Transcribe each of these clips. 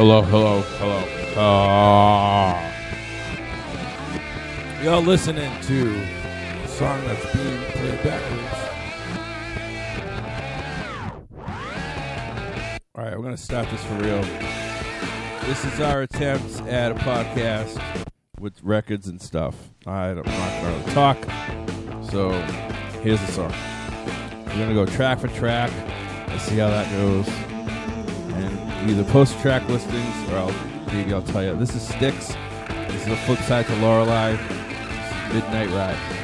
Hello, hello, hello. Uh, y'all listening to a song that's being played backwards. All right, we're gonna stop this for real. This is our attempt at a podcast with records and stuff. I don't, I'm not gonna really talk, so here's the song. We're gonna go track for track. Let's see how that goes. Either post track listings or I'll maybe I'll tell you. This is Styx. This is a flip side to Lorelei. Midnight Ride.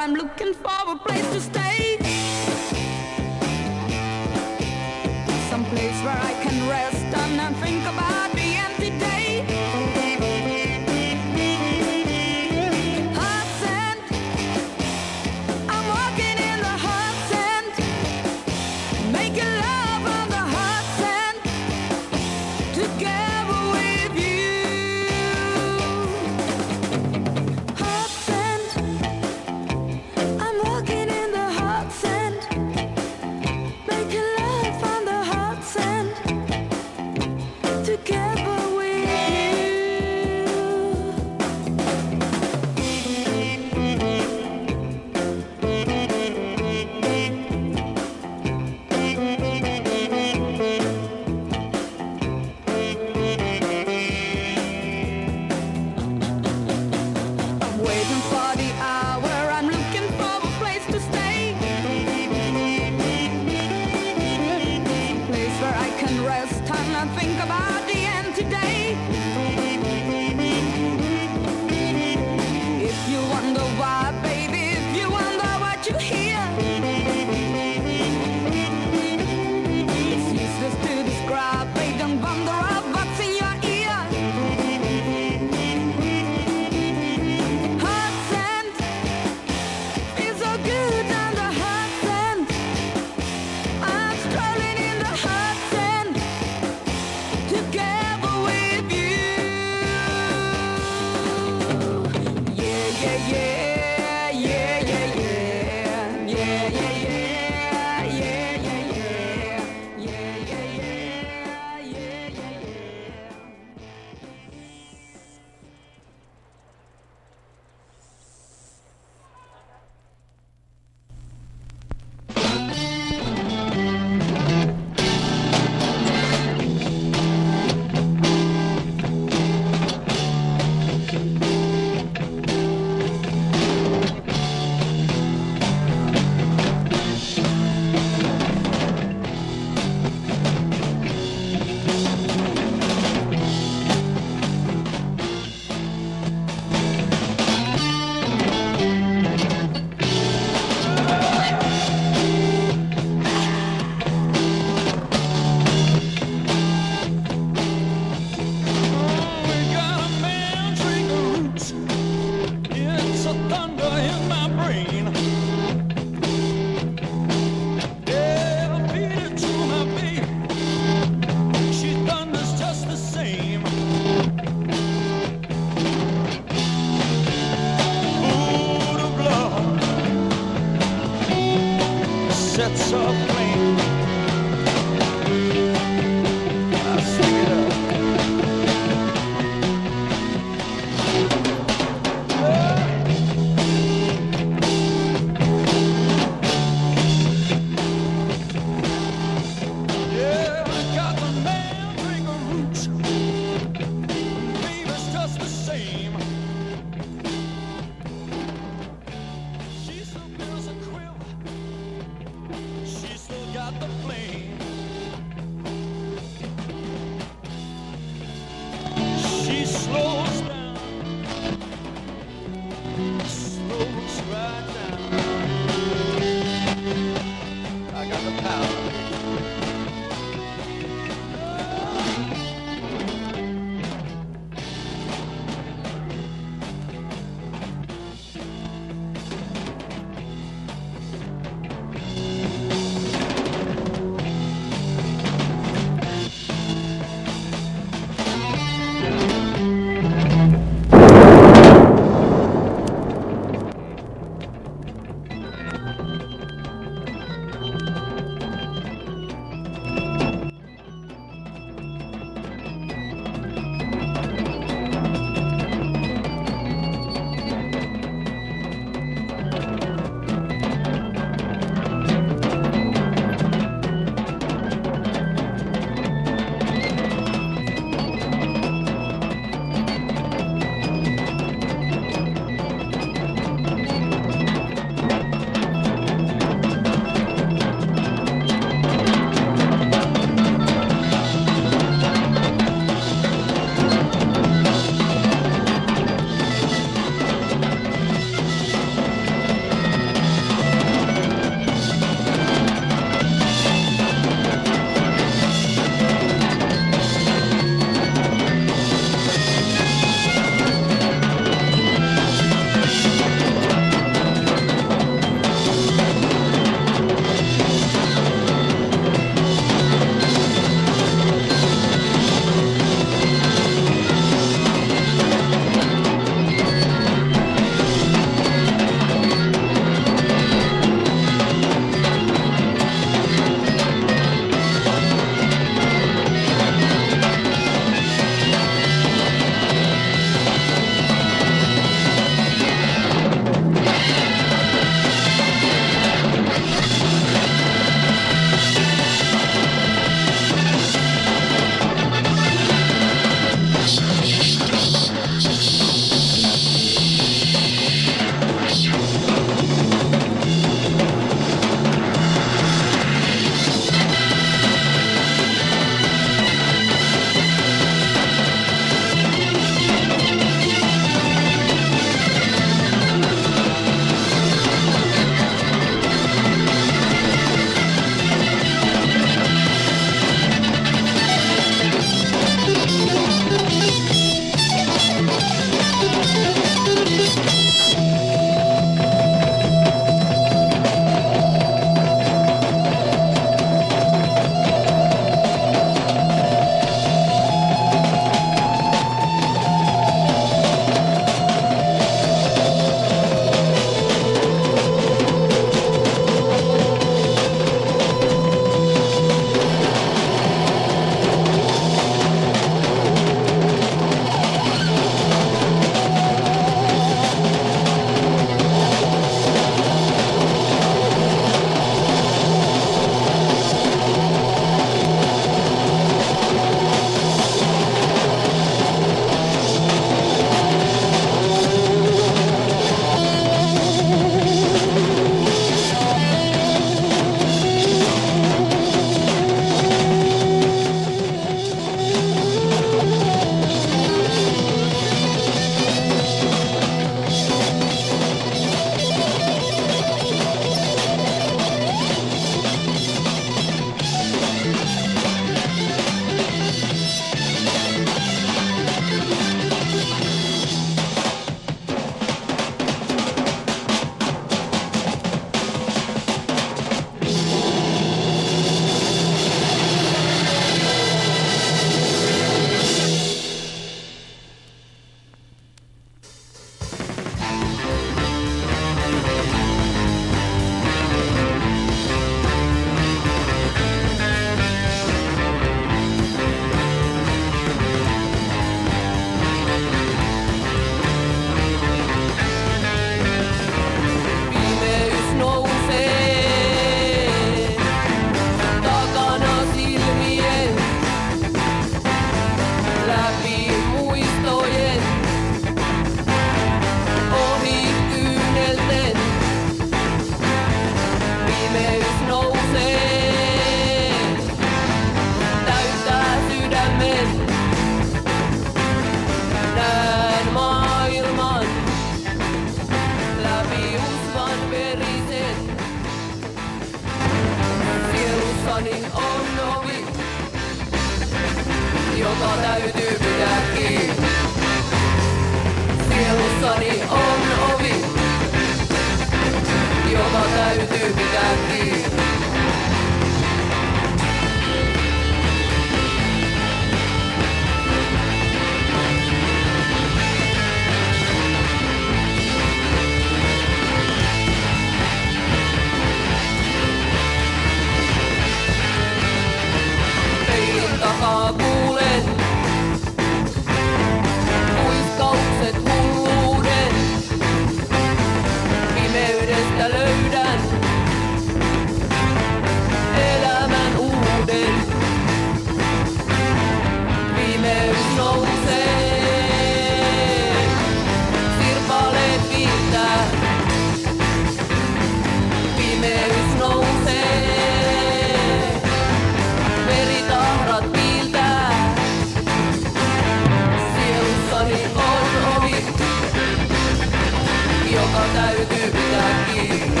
Pitää kiinni.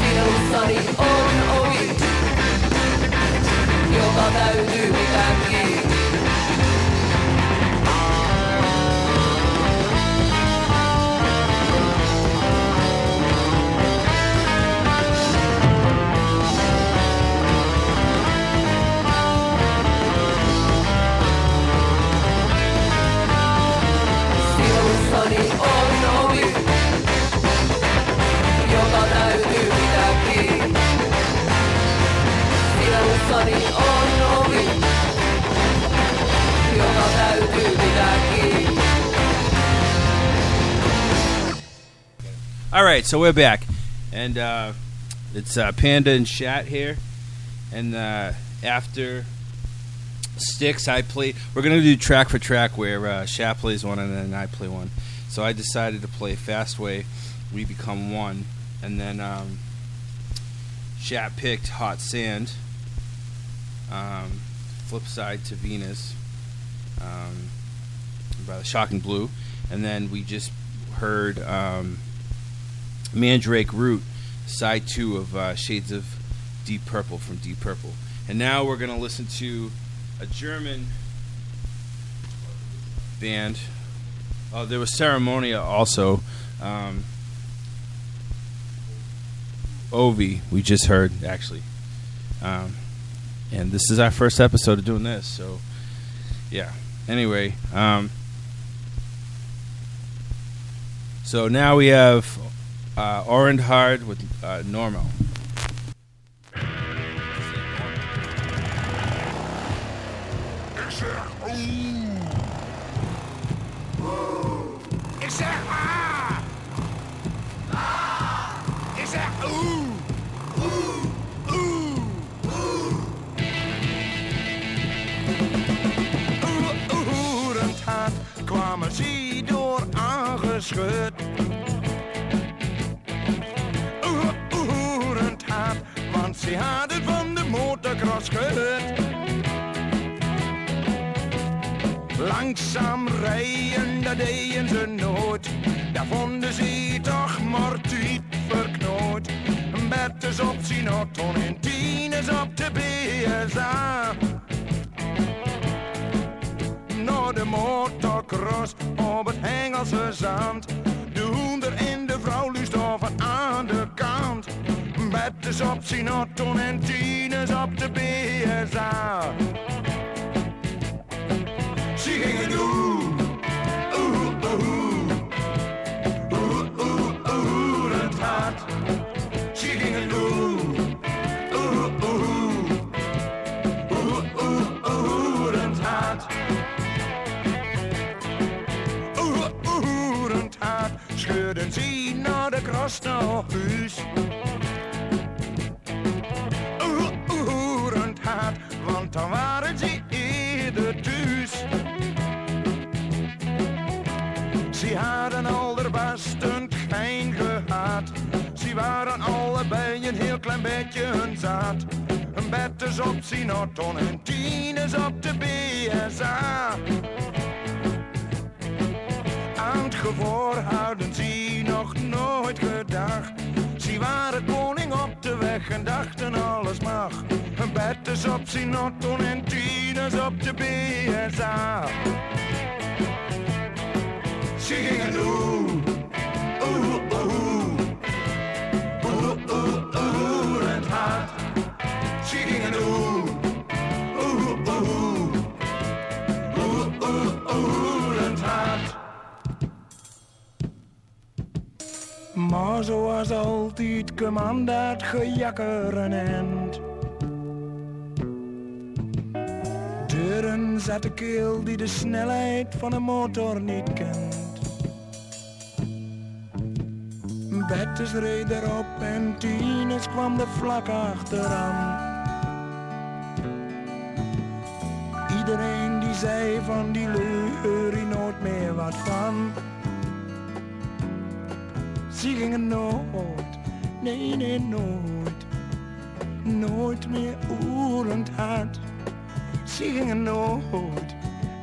Sielussani on ovi, joka täytyy pitää kiinni. On ovi, joka täytyy pitää kiinni. All right, so we're back, and uh, it's uh, Panda and Shat here, and uh, after Styx, I play. We're gonna do track for track where uh, Shat plays one and then I play one. So I decided to play Fast Way, We Become One, and then um, Shat picked Hot Sand. Um, flip side to Venus, um, by the Shocking Blue, and then we just heard. Um, Mandrake Root, side two of uh, Shades of Deep Purple from Deep Purple. And now we're going to listen to a German band. Oh, there was Seremonia also. Um, Ovi, we just heard, actually. Um, and this is our first episode of doing this, so yeah. Anyway, um, so now we have uh, Oerend Hard with uh, Normal. Ik zeg oeh. Ah. Ik zeg oeh. Ze door aangeschud. Oerend hard, want ze hadden van de motocross gehoord. Langzaam rijden, dat deden ze nooit. Daar vonden ze toch maar tijd verknoot. Bertus op zijn auto en Tines op de BSA. Naar de op het Engelse zand. De hoender en de vrouw luistoven aan de kant. Bertus op zijn auto en Tines op de BSA. Ze gingen doen. Oeh, het hart. Want dan waren ze eerder thuis. Ze hadden al der best een gein gehad. Ze waren al allebei een heel klein beetje hun zaad. Een bed is op Sinaton en tien is op de BSA. Hadden ze nog nooit gedacht. Ze waren koning op de weg en dachten alles mag. Een bed is op Sinaton en tien is op de BSA. Ze gingen. Oeh, Maar zoals altijd kwam dat gejakker. Deuren zat de keel die de snelheid van een motor niet kent. Bettes reed erop en Tines kwam er vlak achteraan. Iedereen die zei van die leur nooit meer wat van. Ze gingen nooit, nee nee nooit, nooit meer oerend hard. Ze gingen nooit,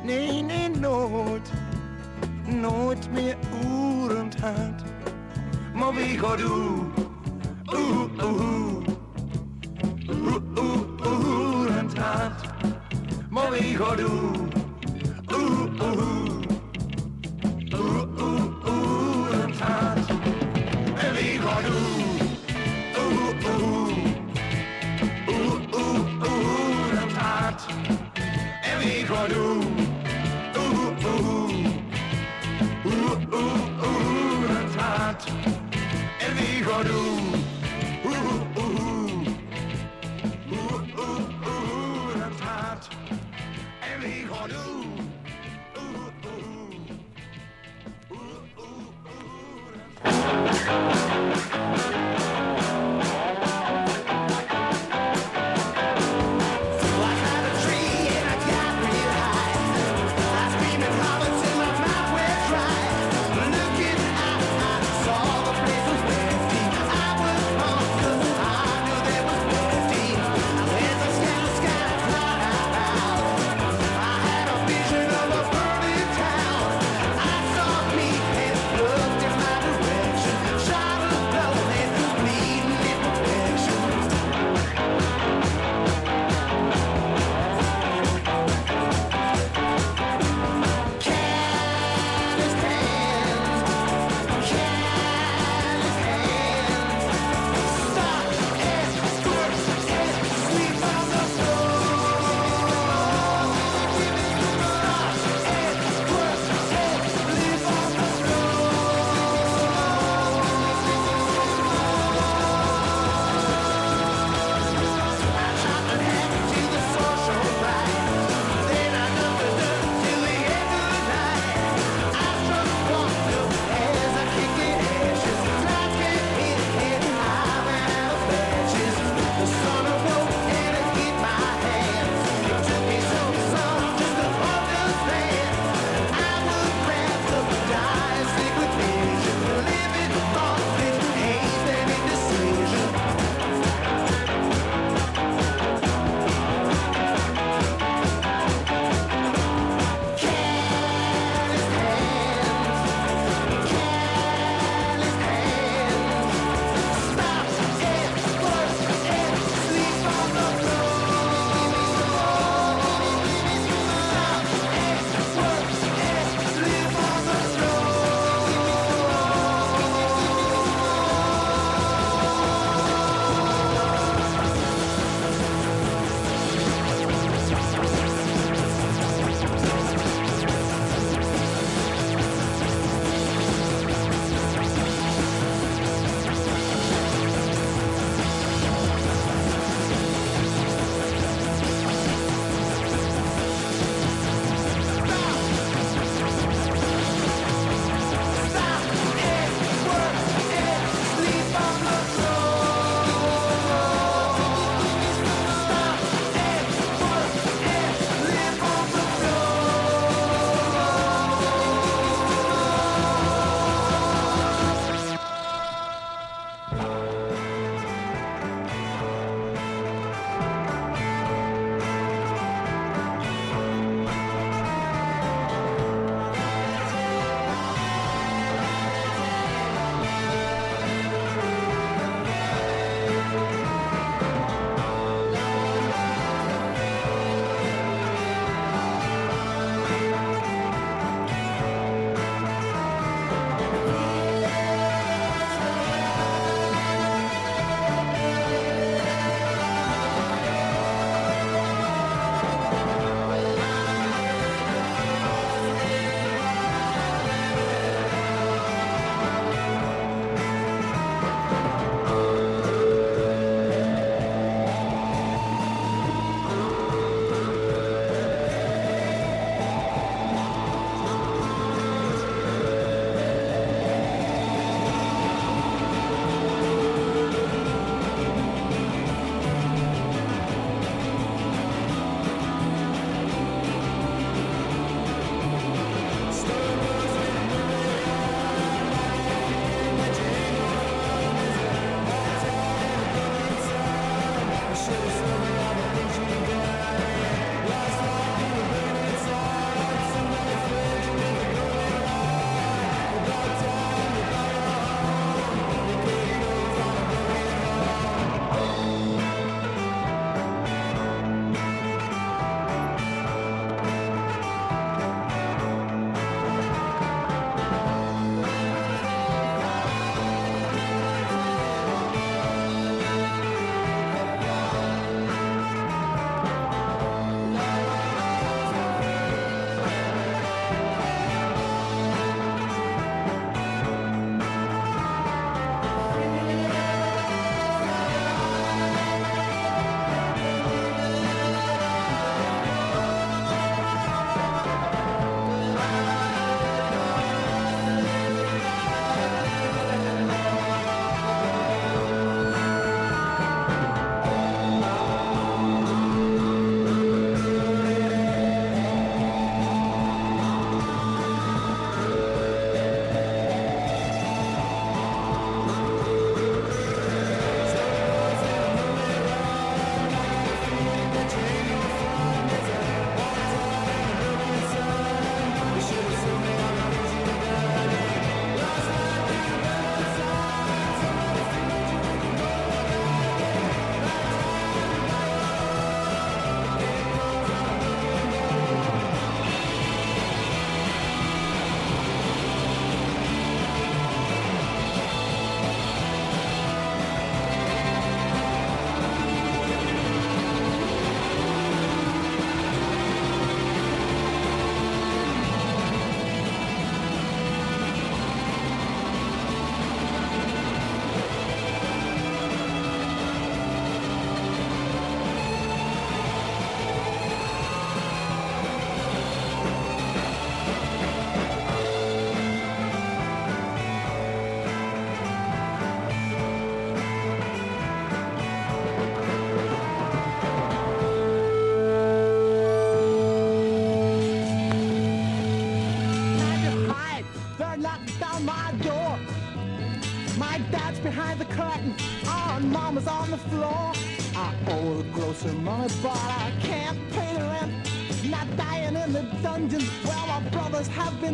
nee nee nooit, nooit meer oerend hard. Maar wie gaat oeh, oeh oeh, oeh oeh oerend hard. Maar wie gaat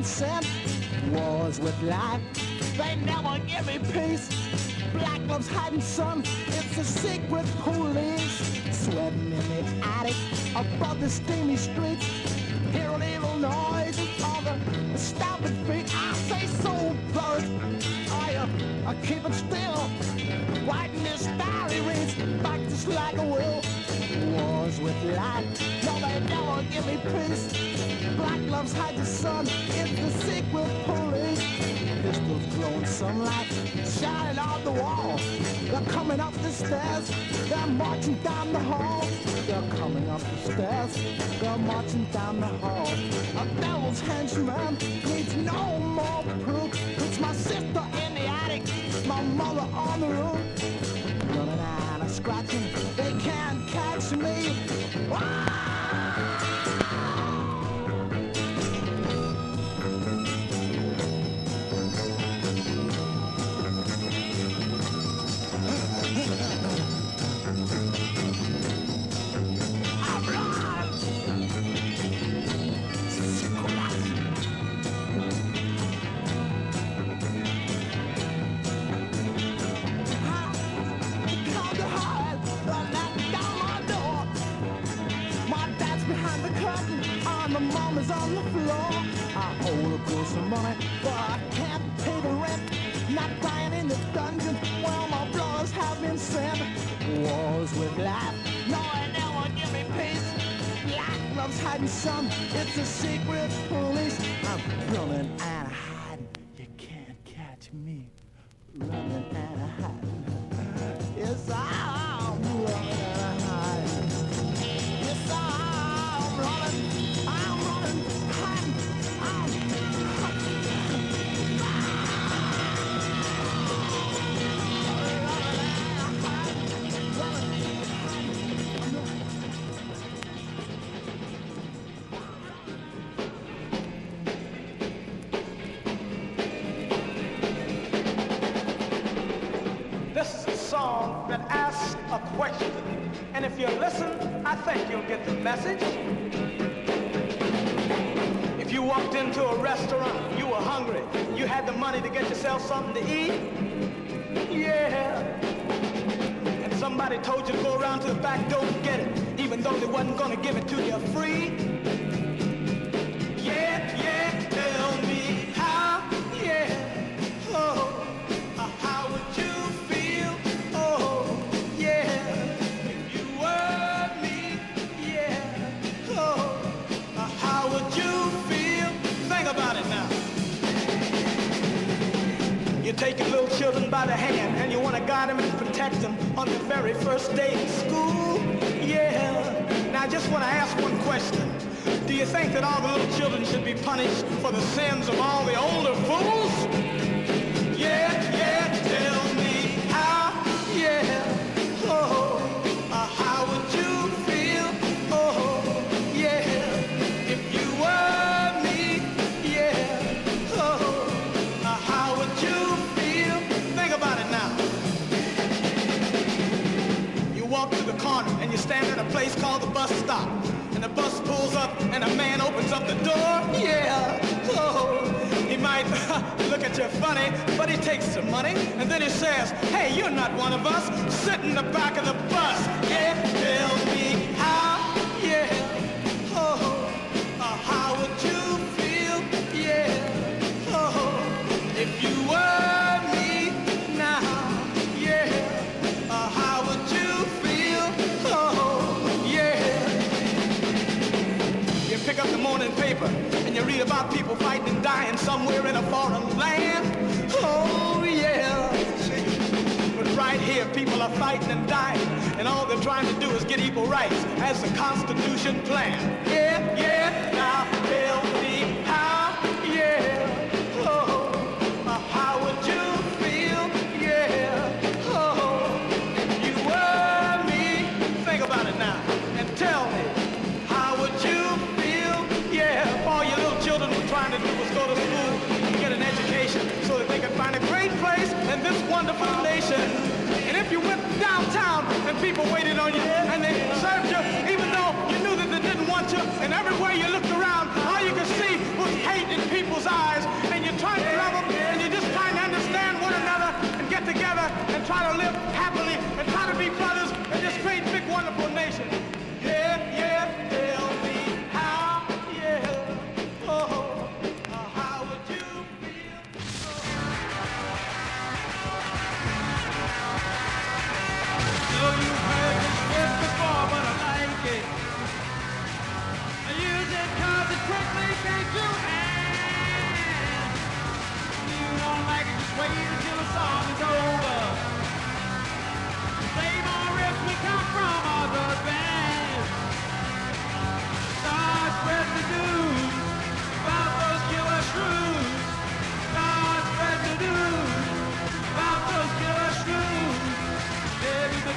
have. Wars with life, they never give me peace. Black love's hiding sun, give me peace. Black loves hide the sun, it's the secret police. Pistols glowing sunlight, shining on the wall. They're coming up the stairs, they're marching down the hall. They're coming up the stairs, they're marching down the hall. A devil's henchman needs no more proof. It's my sister in the attic, my mother on the roof. Running out of scratching, they can't catch me. Come some money, but I can't pay the rent. Not dying in the dungeon, well, my brothers have been sent. Wars with life, no, they never give me peace. Black love's hiding some, it's a secret police. I'm running and hiding, you can't catch me. Running and hiding. Message. If you walked into a restaurant, you were hungry, you had the money to get yourself something to eat, yeah. And somebody told you to go around to the back door and get it, even though they wasn't gonna give it to you free. Yeah, yeah, Your little children by the hand and you want to guide them and protect them on the very first day in school. Yeah. Now I just want to ask one question. Do you think that all the little children should be punished for the sins of all the older fools? Stand at a place called the bus stop. And the bus pulls up and a man opens up the door. Yeah. Oh. He might look at you funny, but he takes some money and then he says, Hey, you're not one of us. Sit in the back of the bus. Tell me about people fighting and dying somewhere in a foreign land. Oh, yeah. But right here, people are fighting and dying, and all they're trying to do is get equal rights as the Constitution planned. Yeah, yeah. Now tell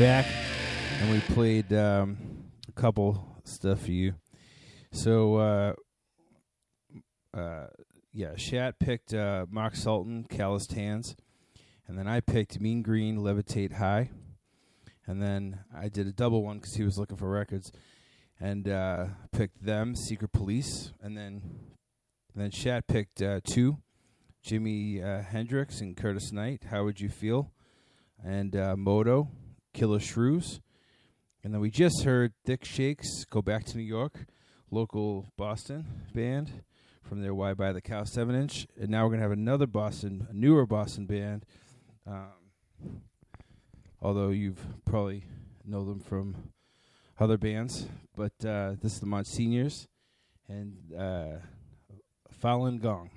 back, and we played um, a couple stuff for you. So, uh, uh, yeah, Shat picked uh, Mark Sultan, Calloused Hands, and then I picked Mean Green, Levitate High, and then I did a double one because he was looking for records, and uh, picked them, Secret Police, and then and then Shat picked uh, two, Jimi uh, Hendrix and Curtis Knight. How would you feel? And uh, Moto, Killer Shrews. And then we just heard Thick Shakes, Go Back to New York, local Boston band from their Why Buy the Cow 7 inch. And now we're going to have another Boston, a newer Boston band. Um, although you've probably know them from other bands. But uh, this is the Monsieurs and uh, Falun Gong.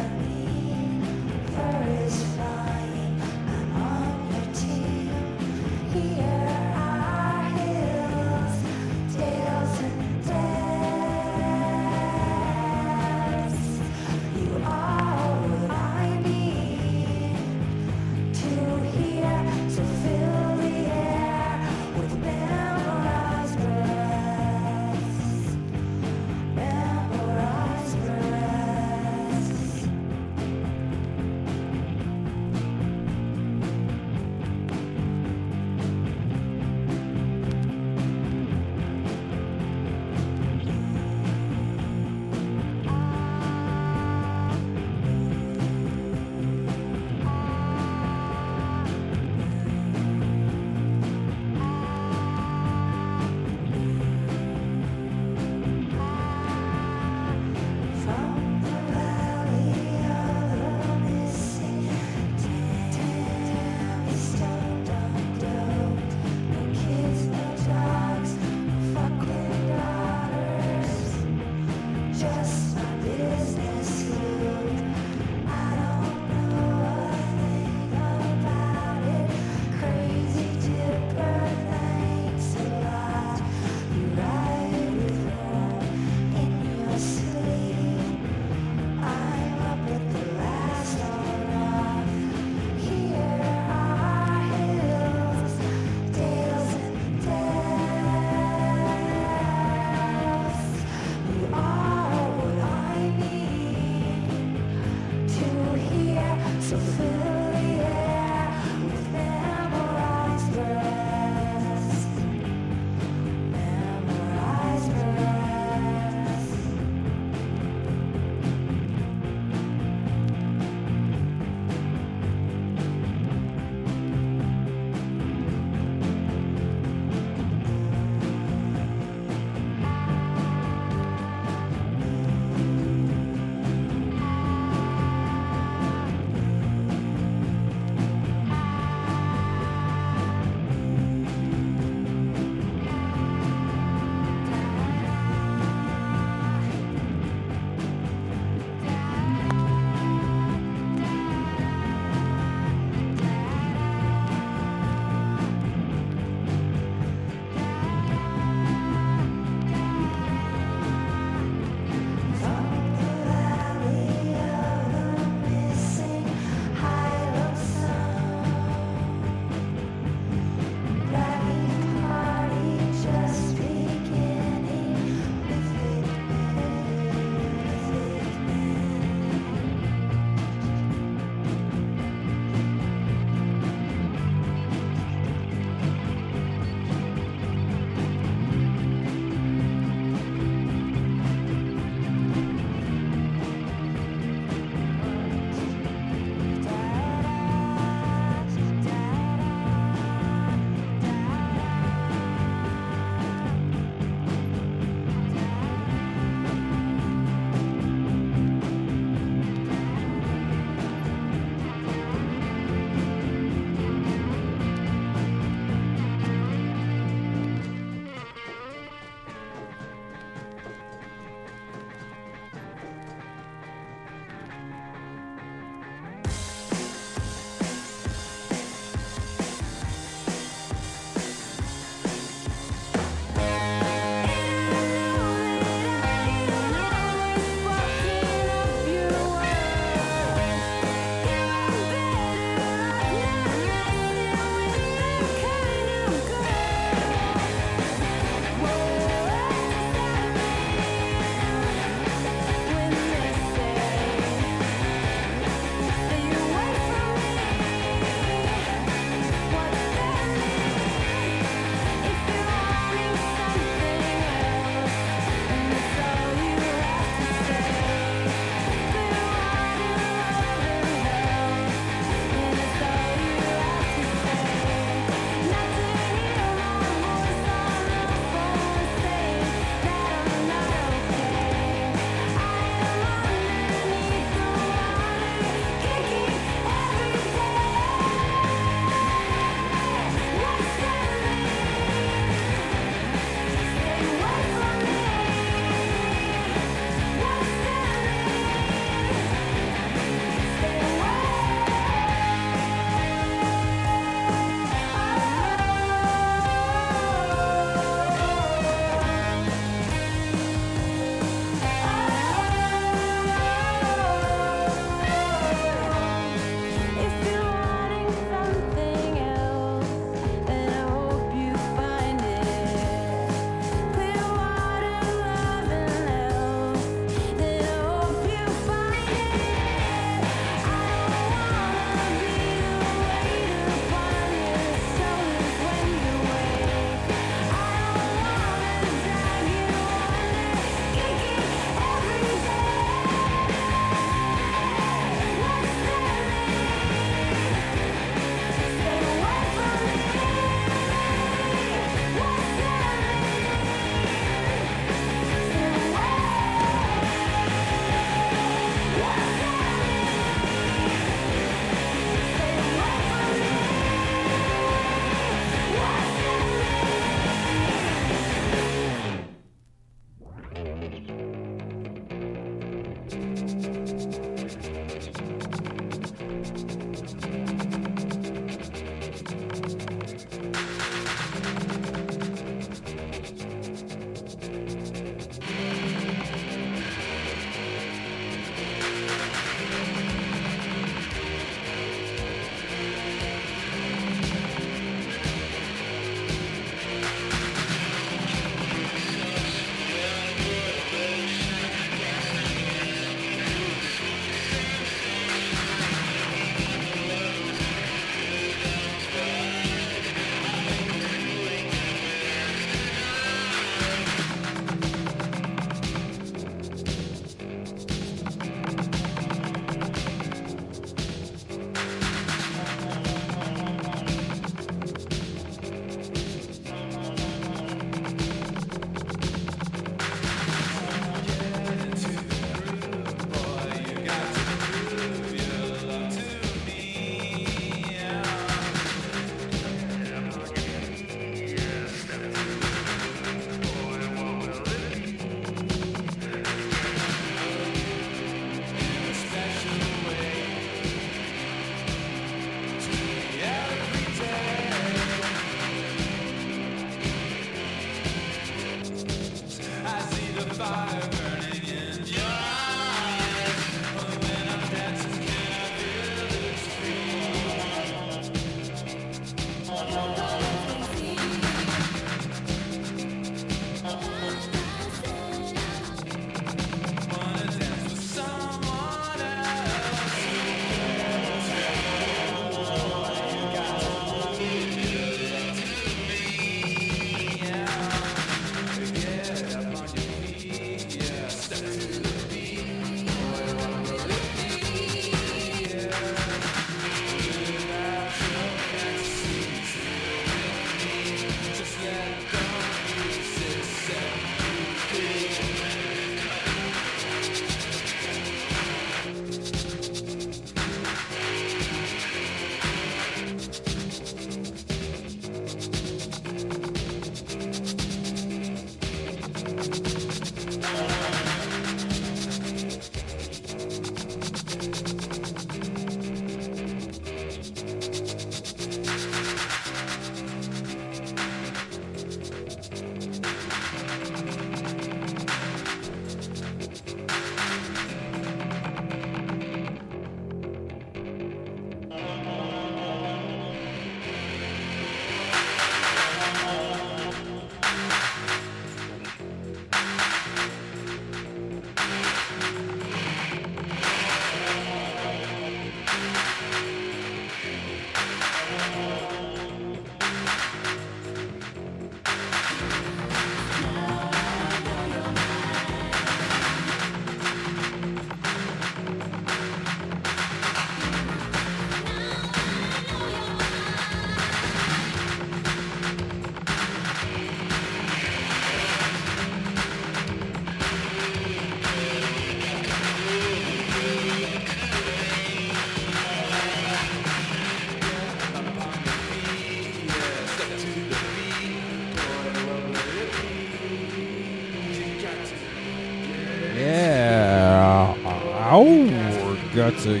To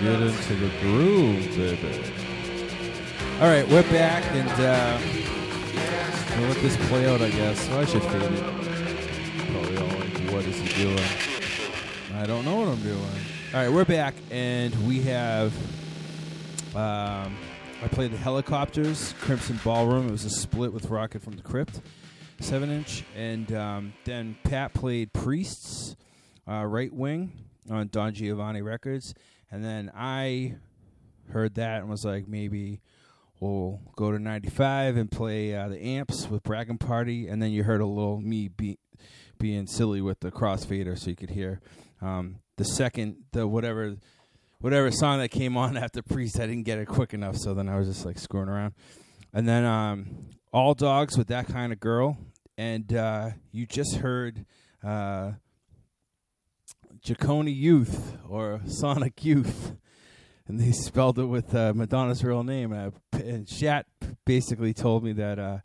get into the groove, baby. All right, we're back, and uh, we'll let this play out, I guess. I should fade it. Probably all like, what is he doing? I don't know what I'm doing. All right, we're back, and we have. Um, I played the Helicopters, Crimson Ballroom. It was a split with Rocket from the Crypt, seven inch, and um, then Pat played Priests, uh, Right Wing on Don Giovanni Records, and then I heard that and was like, maybe we'll go to 95 and play uh, the amps with Bragging Party, and then you heard a little me be, being silly with the crossfader, so you could hear um, the second, the whatever, whatever song that came on after Priest. I didn't get it quick enough, so then I was just like screwing around, and then um, All Dogs with that kind of girl, and uh, you just heard. Uh, Ciccone Youth or Sonic Youth, and they spelled it with uh, Madonna's real name. Uh, p- and Shat basically told me that uh,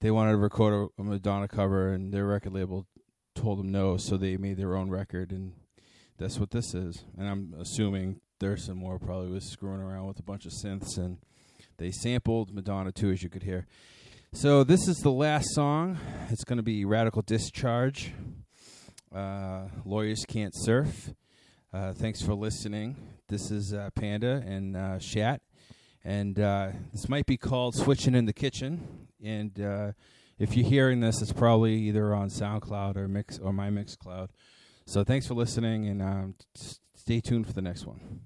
they wanted to record a, a Madonna cover, and their record label told them no, so they made their own record, and that's what this is. And I'm assuming Thurston Moore probably was screwing around with a bunch of synths, and they sampled Madonna too, as you could hear. So this is the last song. It's going to be Radical Discharge uh, lawyers can't surf. Uh, thanks for listening. This is uh, Panda and uh, Shat, and uh, this might be called switching in the kitchen. And uh, if you're hearing this, it's probably either on SoundCloud or Mix or my MixCloud. So thanks for listening, and um, t- stay tuned for the next one.